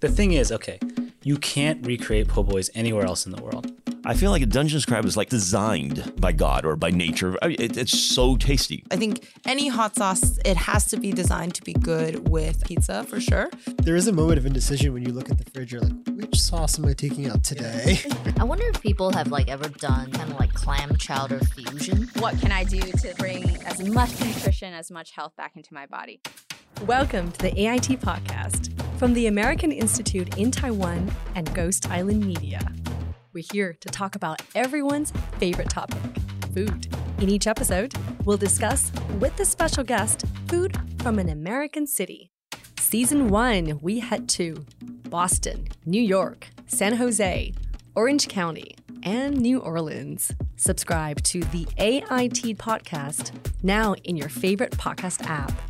The thing is, okay, you can't recreate po' boys anywhere else in the world. I feel like a Dungeness crab is like designed by God or by nature. I mean, it, it's so tasty. I think any hot sauce, it has to be designed to be good with pizza for sure. There is a moment of indecision when you look at the fridge. You're like, which sauce am I taking out today? I wonder if people have like ever done kind of like clam chowder fusion. What can I do to bring as much nutrition, as much health back into my body? Welcome to the AIT podcast from the American Institute in Taiwan and Ghost Island Media. We're here to talk about everyone's favorite topic food. In each episode, we'll discuss with the special guest food from an American city. Season one, we head to Boston, New York, San Jose, Orange County, and New Orleans. Subscribe to the AIT podcast now in your favorite podcast app.